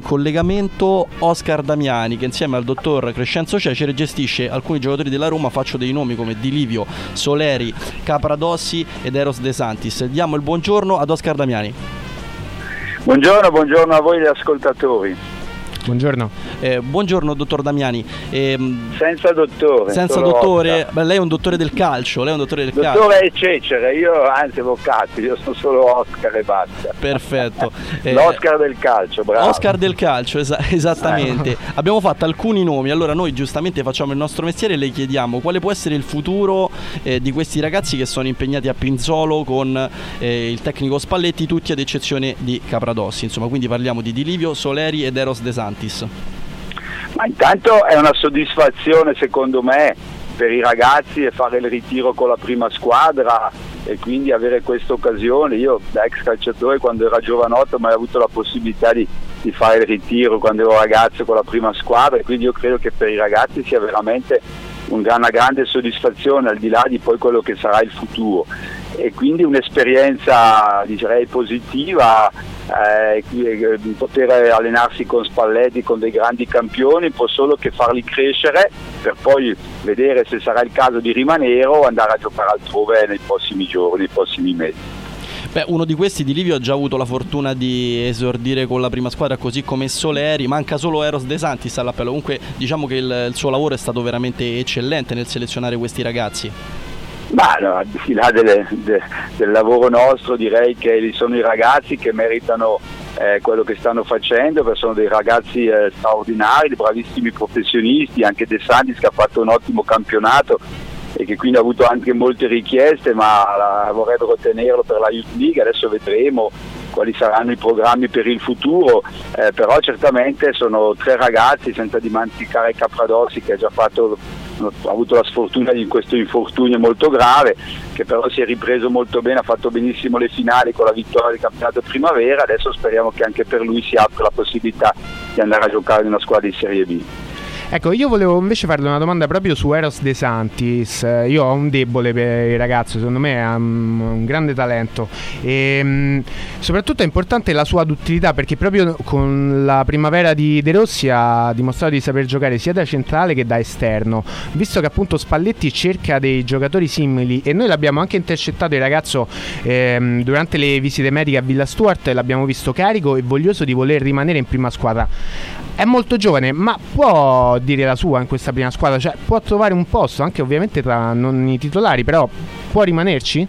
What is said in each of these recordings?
in collegamento Oscar Damiani che insieme al dottor Crescenzo Cecere gestisce alcuni giocatori della Roma, faccio dei nomi come Di Livio, Soleri, Capradossi ed Eros De Santis. Diamo il buongiorno ad Oscar Damiani. Buongiorno, buongiorno a voi gli ascoltatori. Buongiorno. Eh, buongiorno dottor Damiani. Eh, senza dottore. Senza dottore. Beh, lei è un dottore del calcio. Lei è un dottore del dottore calcio. Dottore Cecere, io anzi avvocato, io sono solo Oscar e basta. Perfetto. Eh, L'Oscar del calcio, bravo. Oscar del calcio, es- esattamente. Eh. Abbiamo fatto alcuni nomi, allora noi giustamente facciamo il nostro mestiere e le chiediamo quale può essere il futuro eh, di questi ragazzi che sono impegnati a Pinzolo con eh, il tecnico Spalletti, tutti ad eccezione di Capradossi. Insomma, quindi parliamo di Dilivio, Soleri ed Eros De Santis. Ma intanto è una soddisfazione secondo me per i ragazzi e fare il ritiro con la prima squadra e quindi avere questa occasione. Io da ex calciatore quando ero giovanotto mai avuto la possibilità di, di, fare il ritiro quando ero ragazzo con la prima squadra e quindi io credo che per i ragazzi sia veramente una grande soddisfazione al di là di poi quello che sarà il futuro e quindi un'esperienza direi positiva eh, eh, poter allenarsi con Spalletti, con dei grandi campioni, può solo che farli crescere per poi vedere se sarà il caso di rimanere o andare a giocare altrove nei prossimi giorni, nei prossimi mesi. Beh, uno di questi di Livio ha già avuto la fortuna di esordire con la prima squadra così come Soleri, manca solo Eros De Santis all'appello, comunque diciamo che il, il suo lavoro è stato veramente eccellente nel selezionare questi ragazzi. Ma no, al di là delle, de, del lavoro nostro direi che sono i ragazzi che meritano eh, quello che stanno facendo, perché sono dei ragazzi eh, straordinari, bravissimi professionisti, anche De Santis che ha fatto un ottimo campionato e che quindi ha avuto anche molte richieste ma la, vorrebbero tenerlo per la Youth League, adesso vedremo quali saranno i programmi per il futuro, eh, però certamente sono tre ragazzi senza dimenticare Capradossi che ha già fatto ha avuto la sfortuna di questo infortunio molto grave, che però si è ripreso molto bene, ha fatto benissimo le finali con la vittoria del campionato primavera, adesso speriamo che anche per lui si apra la possibilità di andare a giocare in una squadra di Serie B. Ecco, io volevo invece farle una domanda proprio su Eros De Santis. Io ho un debole per il ragazzo, secondo me ha un grande talento. E mh, soprattutto è importante la sua duttilità perché proprio con la primavera di De Rossi ha dimostrato di saper giocare sia da centrale che da esterno. Visto che appunto Spalletti cerca dei giocatori simili e noi l'abbiamo anche intercettato il ragazzo ehm, durante le visite mediche a Villa Stuart, l'abbiamo visto carico e voglioso di voler rimanere in prima squadra. È molto giovane, ma può dire la sua in questa prima squadra, cioè può trovare un posto anche ovviamente tra non i titolari, però può rimanerci?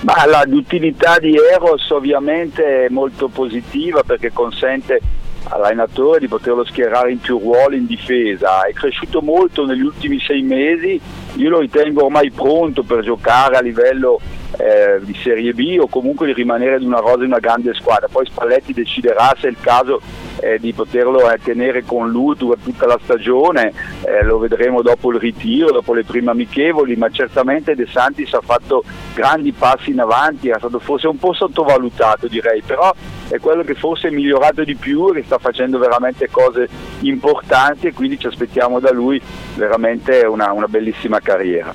Ma la l'utilità di Eros ovviamente è molto positiva perché consente all'allenatore di poterlo schierare in più ruoli in difesa. È cresciuto molto negli ultimi sei mesi, io lo ritengo ormai pronto per giocare a livello eh, di Serie B o comunque di rimanere ad una rosa in una grande squadra. Poi Spalletti deciderà se è il caso eh, di poterlo eh, tenere con lui tutta la stagione, eh, lo vedremo dopo il ritiro, dopo le prime amichevoli, ma certamente De Santis ha fatto grandi passi in avanti, è stato forse un po' sottovalutato direi, però è quello che forse è migliorato di più e che sta facendo veramente cose importanti e quindi ci aspettiamo da lui veramente una, una bellissima carriera.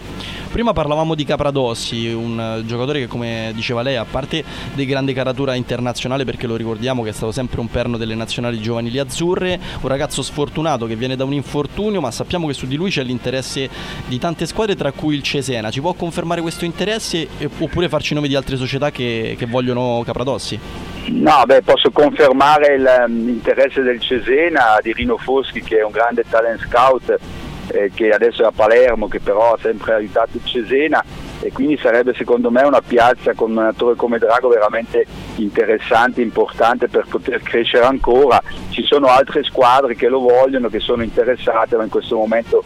Prima parlavamo di Capradossi, un giocatore che come diceva lei, a parte di grande caratura internazionale perché lo ricordiamo che è stato sempre un perno delle nazionali giovanili azzurre, un ragazzo sfortunato che viene da un infortunio, ma sappiamo che su di lui c'è l'interesse di tante squadre tra cui il Cesena. Ci può confermare questo interesse oppure farci nomi di altre società che, che vogliono Capradossi? No, beh, posso confermare l'interesse del Cesena, di Rino Foschi che è un grande talent scout eh, che adesso è a Palermo, che però ha sempre aiutato il Cesena e quindi sarebbe secondo me una piazza con un allenatore come Drago veramente interessante, importante per poter crescere ancora. Ci sono altre squadre che lo vogliono, che sono interessate, ma in questo momento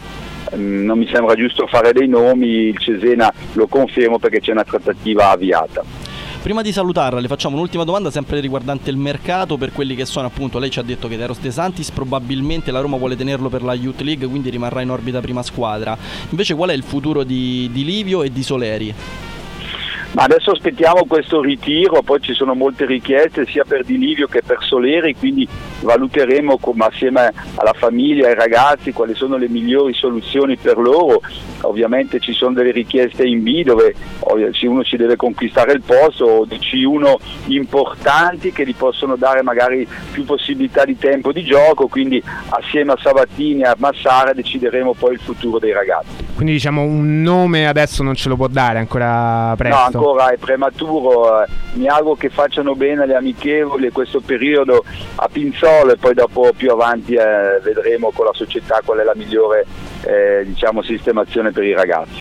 ehm, non mi sembra giusto fare dei nomi, il Cesena lo confermo perché c'è una trattativa avviata. Prima di salutarla le facciamo un'ultima domanda sempre riguardante il mercato per quelli che sono appunto, lei ci ha detto che Eros De Santis probabilmente la Roma vuole tenerlo per la Youth League quindi rimarrà in orbita prima squadra. Invece qual è il futuro di, di Livio e di Soleri? Ma adesso aspettiamo questo ritiro, poi ci sono molte richieste sia per Di Livio che per Soleri, quindi valuteremo come, assieme alla famiglia ai ragazzi quali sono le migliori soluzioni per loro. Ovviamente ci sono delle richieste in B dove uno ci deve conquistare il posto o di C1 importanti che gli possono dare magari più possibilità di tempo di gioco, quindi assieme a Sabatini e a Massara decideremo poi il futuro dei ragazzi. Quindi diciamo un nome adesso non ce lo può dare ancora presto? No, ancora è prematuro, eh, mi auguro che facciano bene le amichevoli questo periodo a Pinzolo e poi dopo più avanti eh, vedremo con la società qual è la migliore eh, diciamo, sistemazione per i ragazzi.